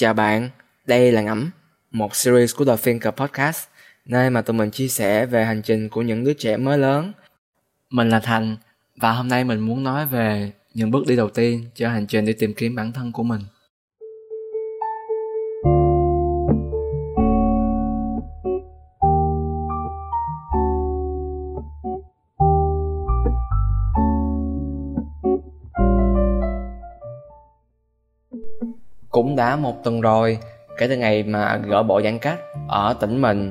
Chào bạn, đây là Ngẫm, một series của The Thinker Podcast, nơi mà tụi mình chia sẻ về hành trình của những đứa trẻ mới lớn. Mình là Thành, và hôm nay mình muốn nói về những bước đi đầu tiên cho hành trình đi tìm kiếm bản thân của mình. Đã một tuần rồi. Kể từ ngày mà gỡ bỏ giãn cách ở tỉnh mình,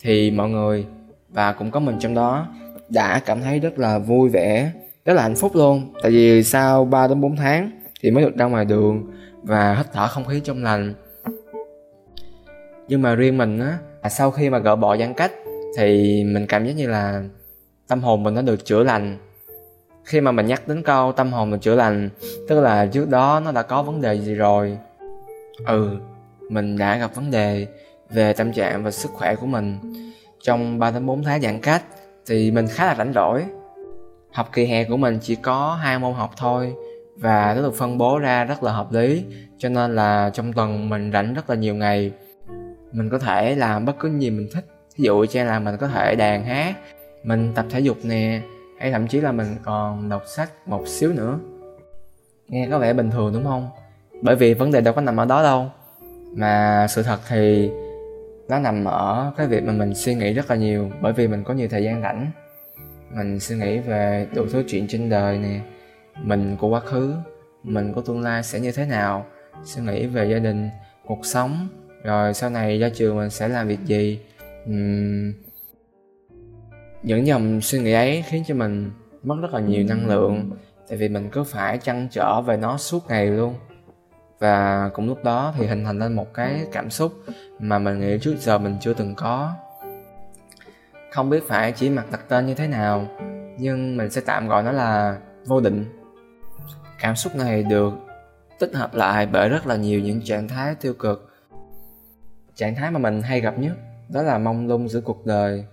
thì mọi người và cũng có mình trong đó đã cảm thấy rất là vui vẻ, rất là hạnh phúc luôn. Tại vì sau 3 đến 4 tháng thì mới được ra ngoài đường và hít thở không khí trong lành. Nhưng mà riêng mình á sau khi mà gỡ bỏ giãn cách thì mình cảm giác như là tâm hồn mình nó được chữa lành. Khi mà mình nhắc đến câu tâm hồn mình chữa lành, tức là trước đó nó đã có vấn đề gì rồi ừ mình đã gặp vấn đề về tâm trạng và sức khỏe của mình. Trong 3 đến 4 tháng giãn cách thì mình khá là rảnh rỗi. Học kỳ hè của mình chỉ có hai môn học thôi và nó được phân bố ra rất là hợp lý, cho nên là trong tuần mình rảnh rất là nhiều ngày. Mình có thể làm bất cứ gì mình thích. Ví dụ như là mình có thể đàn hát, mình tập thể dục nè, hay thậm chí là mình còn đọc sách một xíu nữa. Nghe có vẻ bình thường đúng không? Bởi vì vấn đề đâu có nằm ở đó đâu. Mà sự thật thì nó nằm ở cái việc mà mình suy nghĩ rất là nhiều, bởi vì mình có nhiều thời gian rảnh. Mình suy nghĩ về đủ thứ chuyện trên đời nè, mình của quá khứ, mình của tương lai sẽ như thế nào, suy nghĩ về gia đình, cuộc sống, rồi sau này ra trường mình sẽ làm việc gì. Uhm... những dòng suy nghĩ ấy khiến cho mình mất rất là nhiều năng lượng, tại vì mình cứ phải chăn trở về nó suốt ngày luôn và cũng lúc đó thì hình thành lên một cái cảm xúc mà mình nghĩ trước giờ mình chưa từng có. Không biết phải chỉ mặt đặt tên như thế nào, nhưng mình sẽ tạm gọi nó là vô định. Cảm xúc này được tích hợp lại bởi rất là nhiều những trạng thái tiêu cực. Trạng thái mà mình hay gặp nhất đó là mong lung giữa cuộc đời,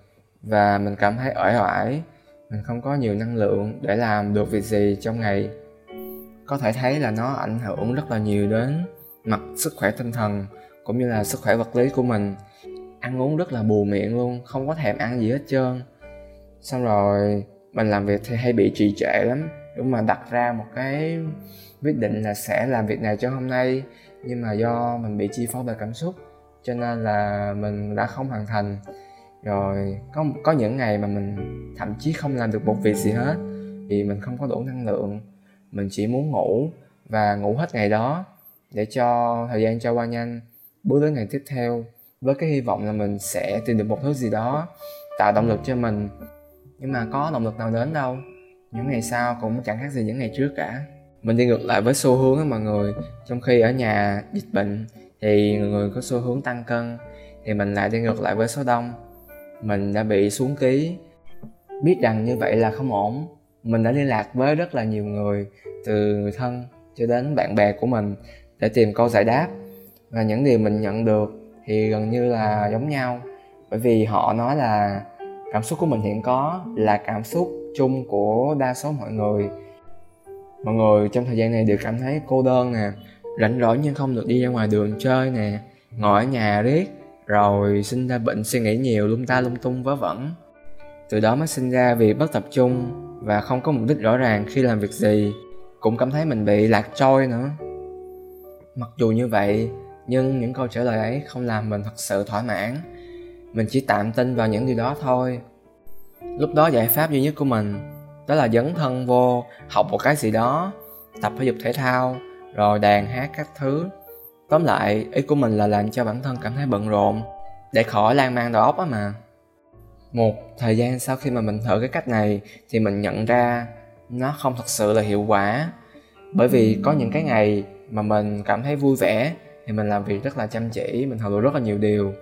và mình cảm thấy ỏi ỏi mình không có nhiều năng lượng để làm được việc gì trong ngày có thể thấy là nó ảnh hưởng rất là nhiều đến mặt sức khỏe tinh thần, cũng như là sức khỏe vật lý của mình. Ăn uống rất là bù miệng luôn, không có thèm ăn gì hết trơn. Xong rồi, mình làm việc thì hay bị trì trệ lắm. Đúng mà đặt ra một cái quyết định là sẽ làm việc này cho hôm nay, nhưng mà do mình bị chi phối bởi cảm xúc, cho nên là mình đã không hoàn thành. Rồi, có có những ngày mà mình thậm chí không làm được một việc gì hết, vì mình không có đủ năng lượng mình chỉ muốn ngủ và ngủ hết ngày đó để cho thời gian trôi qua nhanh. Bước đến ngày tiếp theo, với cái hy vọng là mình sẽ tìm được một thứ gì đó tạo động lực cho mình. Nhưng mà có động lực nào đến đâu? Những ngày sau cũng chẳng khác gì những ngày trước cả. Mình đi ngược lại với xu hướng á mọi người. Trong khi ở nhà dịch bệnh thì người người có xu hướng tăng cân, thì mình lại đi ngược lại với số đông. Mình đã bị xuống ký. Biết rằng như vậy là không ổn mình đã liên lạc với rất là nhiều người, từ người thân cho đến bạn bè của mình, để tìm câu giải đáp. Và những điều mình nhận được thì gần như là giống nhau. Bởi vì họ nói là cảm xúc của mình hiện có là cảm xúc chung của đa số mọi người. Mọi người trong thời gian này đều cảm thấy cô đơn nè, rảnh rỗi nhưng không được đi ra ngoài đường chơi nè, ngồi ở nhà riết, rồi sinh ra bệnh suy nghĩ nhiều, lung ta lung tung, vớ vẩn từ đó mới sinh ra việc bất tập trung và không có mục đích rõ ràng khi làm việc gì. Cũng cảm thấy mình bị lạc trôi nữa. Mặc dù như vậy, nhưng những câu trả lời ấy không làm mình thật sự thỏa mãn. Mình chỉ tạm tin vào những điều đó thôi. Lúc đó giải pháp duy nhất của mình, đó là dấn thân vô, học một cái gì đó, tập thể dục thể thao, rồi đàn hát các thứ. Tóm lại, ý của mình là làm cho bản thân cảm thấy bận rộn, để khỏi lan man đầu óc á mà một thời gian sau khi mà mình thử cái cách này thì mình nhận ra nó không thật sự là hiệu quả. Bởi vì có những cái ngày mà mình cảm thấy vui vẻ thì mình làm việc rất là chăm chỉ, mình học được rất là nhiều điều.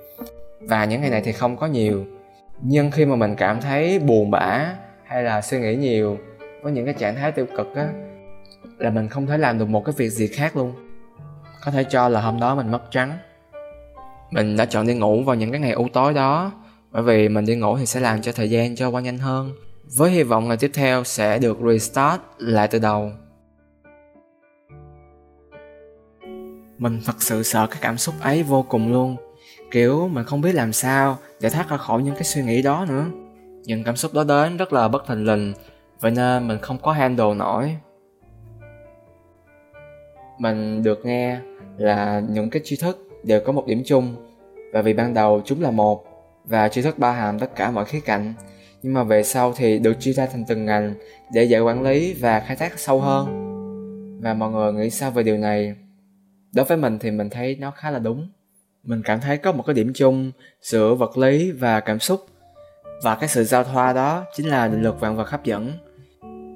Và những ngày này thì không có nhiều. Nhưng khi mà mình cảm thấy buồn bã hay là suy nghĩ nhiều có những cái trạng thái tiêu cực á, là mình không thể làm được một cái việc gì khác luôn. Có thể cho là hôm đó mình mất trắng. Mình đã chọn đi ngủ vào những cái ngày u tối đó bởi vì mình đi ngủ thì sẽ làm cho thời gian trôi qua nhanh hơn. Với hy vọng ngày tiếp theo sẽ được restart lại từ đầu. Mình thật sự sợ cái cảm xúc ấy vô cùng luôn. Kiểu, mình không biết làm sao để thoát ra khỏi những cái suy nghĩ đó nữa. Những cảm xúc đó đến rất là bất thình lình, vậy nên mình không có handle nổi. Mình được nghe là những cái tri thức đều có một điểm chung, và vì ban đầu chúng là một và tri thức bao hàm tất cả mọi khía cạnh. Nhưng mà về sau thì được chia ra thành từng ngành để dễ quản lý và khai thác sâu hơn. Và mọi người nghĩ sao về điều này? Đối với mình thì mình thấy nó khá là đúng. Mình cảm thấy có một cái điểm chung giữa vật lý và cảm xúc. Và cái sự giao thoa đó chính là định luật vạn vật hấp dẫn.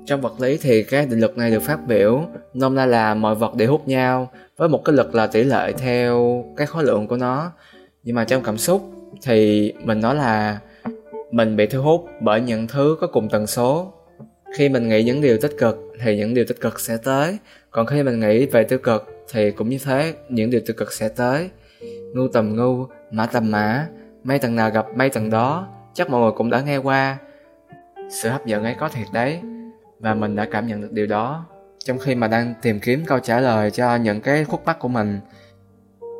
Trong vật lý thì cái định luật này được phát biểu, nôm na là mọi vật đều hút nhau với một cái lực là tỷ lệ theo cái khối lượng của nó. Nhưng mà trong cảm xúc thì mình nói là mình bị thu hút bởi những thứ có cùng tần số. Khi mình nghĩ những điều tích cực thì những điều tích cực sẽ tới. Còn khi mình nghĩ về tiêu cực thì cũng như thế, những điều tiêu cực sẽ tới. Ngu tầm ngu, mã tầm mã mây tầng nào gặp mây tầng đó, chắc mọi người cũng đã nghe qua. Sự hấp dẫn ấy có thiệt đấy, và mình đã cảm nhận được điều đó. Trong khi mà đang tìm kiếm câu trả lời cho những cái khúc mắc của mình,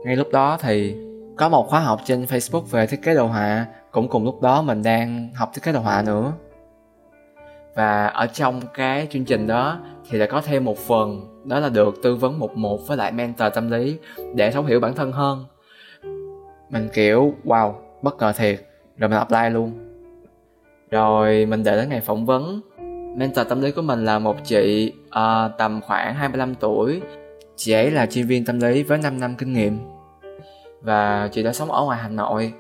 ngay lúc đó thì có một khóa học trên facebook về thiết kế đồ họa. Cũng cùng lúc đó mình đang học thiết kế đồ họa nữa. Và ở trong cái chương trình đó thì lại có thêm một phần đó là được tư vấn một một với lại mentor tâm lý để thấu hiểu bản thân hơn. Mình kiểu wow bất ngờ thiệt. Rồi mình apply luôn. Rồi mình đợi đến ngày phỏng vấn. Mentor tâm lý của mình là một chị uh, tầm khoảng 25 tuổi. Chị ấy là chuyên viên tâm lý với 5 năm kinh nghiệm và chị đã sống ở ngoài Hà Nội.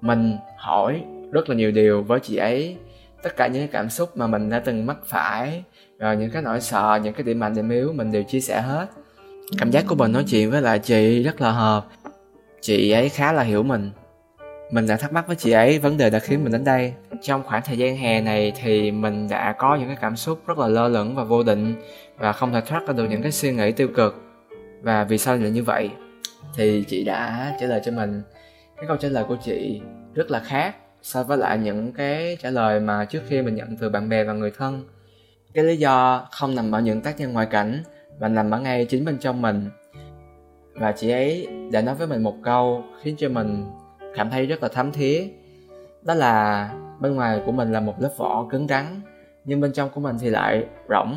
Mình hỏi rất là nhiều điều với chị ấy. Tất cả những cảm xúc mà mình đã từng mắc phải rồi những cái nỗi sợ, những cái điểm mạnh, điểm yếu mình đều chia sẻ hết. Cảm giác của mình nói chuyện với lại chị rất là hợp. Chị ấy khá là hiểu mình. Mình đã thắc mắc với chị ấy, vấn đề đã khiến mình đến đây. Trong khoảng thời gian hè này thì mình đã có những cái cảm xúc rất là lơ lửng và vô định và không thể thoát ra được những cái suy nghĩ tiêu cực. Và vì sao lại như vậy? Thì chị đã trả lời cho mình. Cái câu trả lời của chị rất là khác so với lại những cái trả lời mà trước khi mình nhận từ bạn bè và người thân. Cái lý do không nằm ở những tác nhân ngoại cảnh, mà nằm ở ngay chính bên trong mình. Và chị ấy đã nói với mình một câu khiến cho mình cảm thấy rất là thấm thía. Đó là bên ngoài của mình là một lớp vỏ cứng rắn, nhưng bên trong của mình thì lại rỗng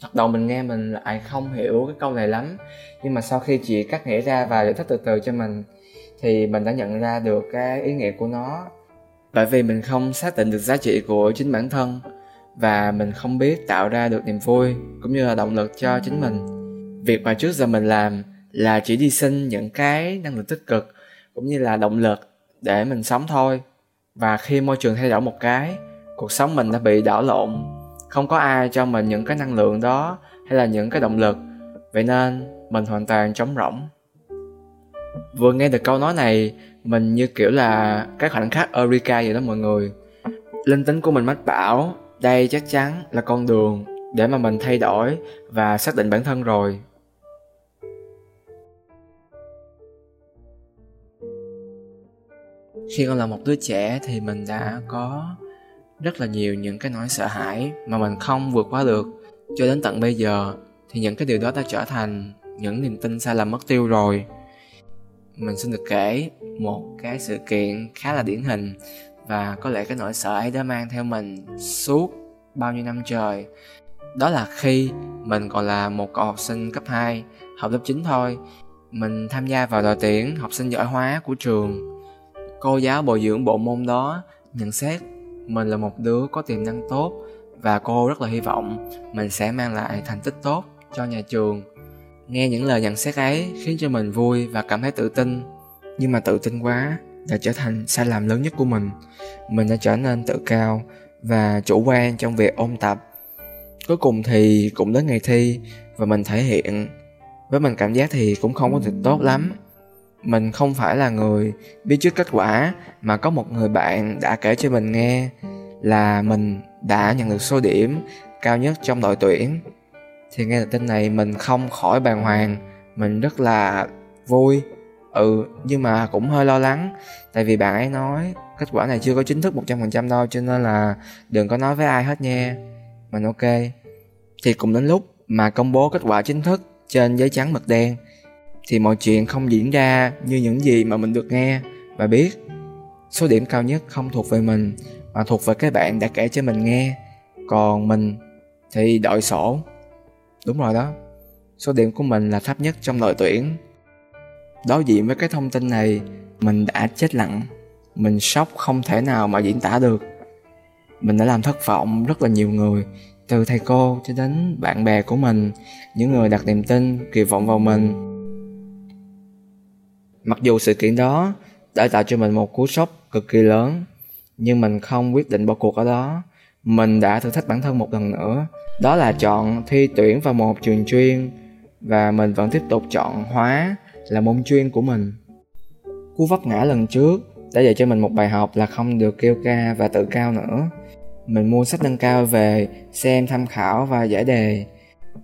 thật đầu mình nghe mình lại không hiểu cái câu này lắm. Nhưng mà sau khi chị cắt nghĩa ra và giải thích từ từ cho mình, thì mình đã nhận ra được cái ý nghĩa của nó. Bởi vì mình không xác định được giá trị của chính bản thân và mình không biết tạo ra được niềm vui cũng như là động lực cho chính mình. Việc mà trước giờ mình làm là chỉ đi xin những cái năng lượng tích cực cũng như là động lực để mình sống thôi. Và khi môi trường thay đổi một cái, cuộc sống mình đã bị đảo lộn không có ai cho mình những cái năng lượng đó hay là những cái động lực. Vậy nên, mình hoàn toàn trống rỗng. Vừa nghe được câu nói này, mình như kiểu là cái khoảnh khắc Eureka vậy đó mọi người. Linh tính của mình mách bảo, đây chắc chắn là con đường để mà mình thay đổi và xác định bản thân rồi. Khi còn là một đứa trẻ thì mình đã có rất là nhiều những cái nỗi sợ hãi mà mình không vượt qua được. Cho đến tận bây giờ thì những cái điều đó đã trở thành những niềm tin sai lầm mất tiêu rồi. Mình xin được kể một cái sự kiện khá là điển hình và có lẽ cái nỗi sợ ấy đã mang theo mình suốt bao nhiêu năm trời. Đó là khi mình còn là một cậu học sinh cấp 2 học lớp 9 thôi. Mình tham gia vào đội tuyển học sinh giỏi hóa của trường. Cô giáo bồi dưỡng bộ môn đó nhận xét mình là một đứa có tiềm năng tốt và cô rất là hy vọng mình sẽ mang lại thành tích tốt cho nhà trường. Nghe những lời nhận xét ấy khiến cho mình vui và cảm thấy tự tin. Nhưng mà tự tin quá đã trở thành sai lầm lớn nhất của mình. Mình đã trở nên tự cao và chủ quan trong việc ôn tập. Cuối cùng thì cũng đến ngày thi và mình thể hiện. Với mình cảm giác thì cũng không có được tốt lắm mình không phải là người biết trước kết quả, mà có một người bạn đã kể cho mình nghe là mình đã nhận được số điểm cao nhất trong đội tuyển. Thì nghe được tin này, mình không khỏi bàng hoàng. Mình rất là vui. Ừ nhưng mà cũng hơi lo lắng, tại vì bạn ấy nói kết quả này chưa có chính thức 100% đâu, cho nên là đừng có nói với ai hết nha. Mình ok. Thì cũng đến lúc mà công bố kết quả chính thức trên giấy trắng mực đen thì mọi chuyện không diễn ra như những gì mà mình được nghe và biết. Số điểm cao nhất không thuộc về mình, mà thuộc về cái bạn đã kể cho mình nghe. Còn mình thì đội sổ. Đúng rồi đó. Số điểm của mình là thấp nhất trong đội tuyển. Đối diện với cái thông tin này, mình đã chết lặng. Mình sốc không thể nào mà diễn tả được. Mình đã làm thất vọng rất là nhiều người, từ thầy cô cho đến bạn bè của mình, những người đặt niềm tin, kỳ vọng vào mình mặc dù sự kiện đó đã tạo cho mình một cú sốc cực kỳ lớn, nhưng mình không quyết định bỏ cuộc ở đó. Mình đã thử thách bản thân một lần nữa. Đó là chọn thi tuyển vào một trường chuyên, và mình vẫn tiếp tục chọn hóa là môn chuyên của mình. Cú vấp ngã lần trước đã dạy cho mình một bài học là không được kêu ca và tự cao nữa. Mình mua sách nâng cao về, xem tham khảo và giải đề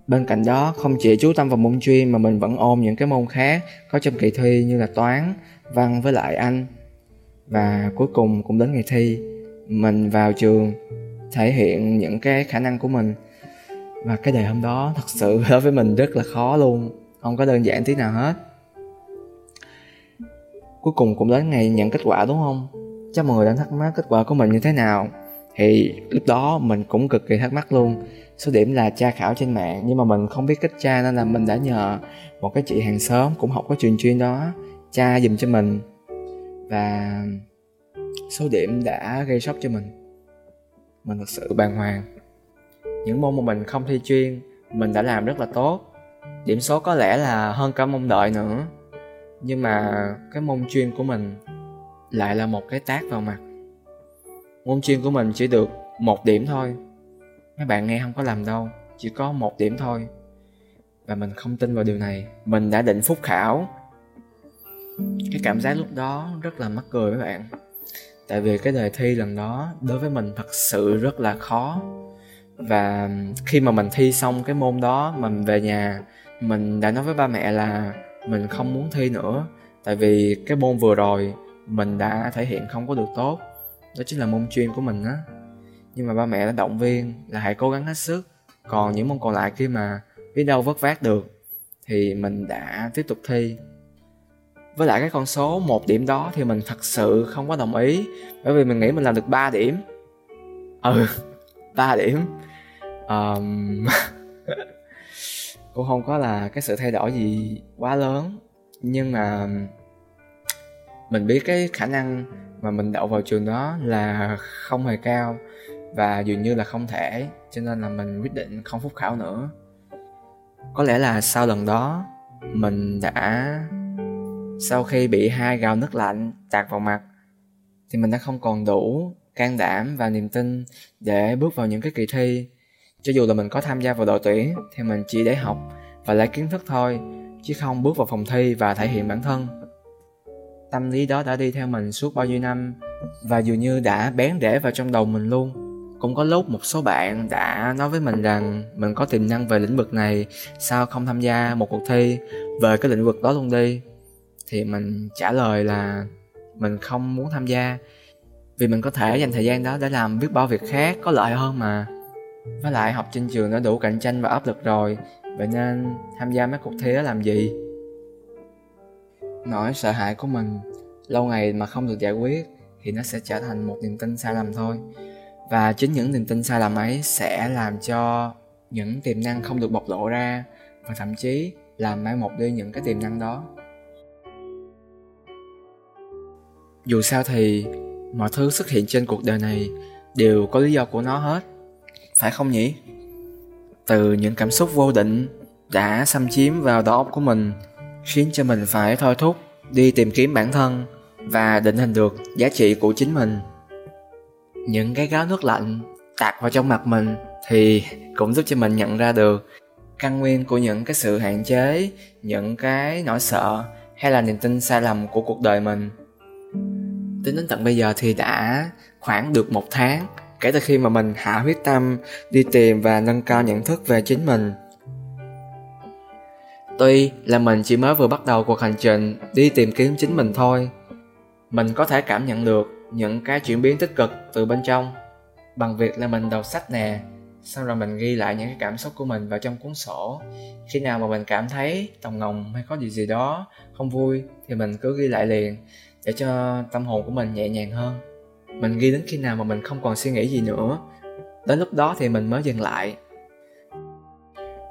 bên cạnh đó, không chỉ chú tâm vào môn chuyên mà mình vẫn ôm những cái môn khác có trong kỳ thi như là toán, văn với lại anh. Và cuối cùng cũng đến ngày thi, mình vào trường thể hiện những cái khả năng của mình. Và cái đề hôm đó thật sự đối với mình rất là khó luôn, không có đơn giản tí nào hết. Cuối cùng cũng đến ngày nhận kết quả đúng không? Chắc mọi người đang thắc mắc kết quả của mình như thế nào. Thì lúc đó mình cũng cực kỳ thắc mắc luôn số điểm là tra khảo trên mạng, nhưng mà mình không biết cách tra nên là mình đã nhờ một cái chị hàng xóm cũng học cái trường chuyên đó tra dùm cho mình. Và số điểm đã gây sốc cho mình. Mình thật sự bàng hoàng. Những môn mà mình không thi chuyên, mình đã làm rất là tốt. Điểm số có lẽ là hơn cả mong đợi nữa. Nhưng mà cái môn chuyên của mình lại là một cái tác vào mặt. Môn chuyên của mình chỉ được một điểm thôi mấy bạn nghe không có làm đâu, chỉ có một điểm thôi. Và mình không tin vào điều này. Mình đã định phúc khảo. Cái cảm giác lúc đó rất là mắc cười mấy bạn. Tại vì cái đề thi lần đó đối với mình thật sự rất là khó. Và khi mà mình thi xong cái môn đó, mình về nhà, mình đã nói với ba mẹ là mình không muốn thi nữa. Tại vì cái môn vừa rồi mình đã thể hiện không có được tốt. Đó chính là môn chuyên của mình á nhưng mà ba mẹ đã động viên là hãy cố gắng hết sức. Còn những môn còn lại khi mà biết đâu vất vát được thì mình đã tiếp tục thi. Với lại cái con số một điểm đó thì mình thật sự không có đồng ý bởi vì mình nghĩ mình làm được 3 điểm. Ừ 3 điểm. Um, cũng không có là cái sự thay đổi gì quá lớn. Nhưng mà mình biết cái khả năng mà mình đậu vào trường đó là không hề cao và dường như là không thể, cho nên là mình quyết định không phúc khảo nữa. Có lẽ là sau lần đó, mình đã, sau khi bị hai gào nước lạnh tạt vào mặt, thì mình đã không còn đủ can đảm và niềm tin để bước vào những cái kỳ thi. Cho dù là mình có tham gia vào đội tuyển, thì mình chỉ để học và lấy kiến thức thôi, chứ không bước vào phòng thi và thể hiện bản thân. Tâm lý đó đã đi theo mình suốt bao nhiêu năm và dường như đã bén rễ vào trong đầu mình luôn cũng có lúc một số bạn đã nói với mình rằng mình có tiềm năng về lĩnh vực này, sao không tham gia một cuộc thi về cái lĩnh vực đó luôn đi? Thì mình trả lời là mình không muốn tham gia, vì mình có thể dành thời gian đó để làm biết bao việc khác có lợi hơn mà. Với lại học trên trường đã đủ cạnh tranh và áp lực rồi, vậy nên tham gia mấy cuộc thi đó làm gì? Nỗi sợ hãi của mình, lâu ngày mà không được giải quyết thì nó sẽ trở thành một niềm tin sai lầm thôi và chính những niềm tin sai lầm ấy sẽ làm cho những tiềm năng không được bộc lộ ra và thậm chí làm mai một đi những cái tiềm năng đó. Dù sao thì, mọi thứ xuất hiện trên cuộc đời này đều có lý do của nó hết, phải không nhỉ? Từ những cảm xúc vô định đã xâm chiếm vào đầu óc của mình, khiến cho mình phải thôi thúc đi tìm kiếm bản thân và định hình được giá trị của chính mình những cái gáo nước lạnh tạt vào trong mặt mình thì cũng giúp cho mình nhận ra được căn nguyên của những cái sự hạn chế, những cái nỗi sợ hay là niềm tin sai lầm của cuộc đời mình. Tính đến tận bây giờ thì đã khoảng được một tháng kể từ khi mà mình hạ huyết tâm đi tìm và nâng cao nhận thức về chính mình. Tuy là mình chỉ mới vừa bắt đầu cuộc hành trình đi tìm kiếm chính mình thôi, mình có thể cảm nhận được những cái chuyển biến tích cực từ bên trong. Bằng việc là mình đọc sách nè sau rồi mình ghi lại những cái cảm xúc của mình vào trong cuốn sổ. Khi nào mà mình cảm thấy tòng ngồng hay có gì gì đó không vui thì mình cứ ghi lại liền để cho tâm hồn của mình nhẹ nhàng hơn. Mình ghi đến khi nào mà mình không còn suy nghĩ gì nữa, đến lúc đó thì mình mới dừng lại.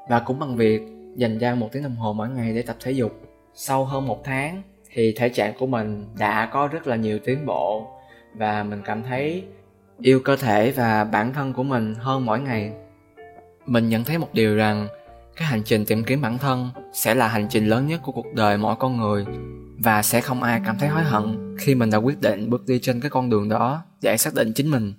Và cũng bằng việc dành ra một tiếng đồng hồ mỗi ngày để tập thể dục. Sau hơn một tháng thì thể trạng của mình đã có rất là nhiều tiến bộ và mình cảm thấy yêu cơ thể và bản thân của mình hơn mỗi ngày. Mình nhận thấy một điều rằng, cái hành trình tìm kiếm bản thân sẽ là hành trình lớn nhất của cuộc đời mỗi con người và sẽ không ai cảm thấy hối hận khi mình đã quyết định bước đi trên cái con đường đó để xác định chính mình.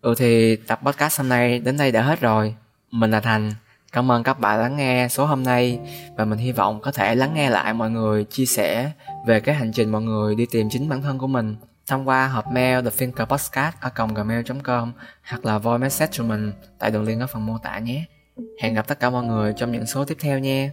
Ừ thì tập podcast hôm nay đến đây đã hết rồi. Mình là thành. Cảm ơn các bạn lắng nghe số hôm nay và mình hy vọng có thể lắng nghe lại mọi người chia sẻ về cái hành trình mọi người đi tìm chính bản thân của mình thông qua hộp mail thethinkerpodcast.gmail.com hoặc là voice message cho mình tại đường link ở phần mô tả nhé. Hẹn gặp tất cả mọi người trong những số tiếp theo nha.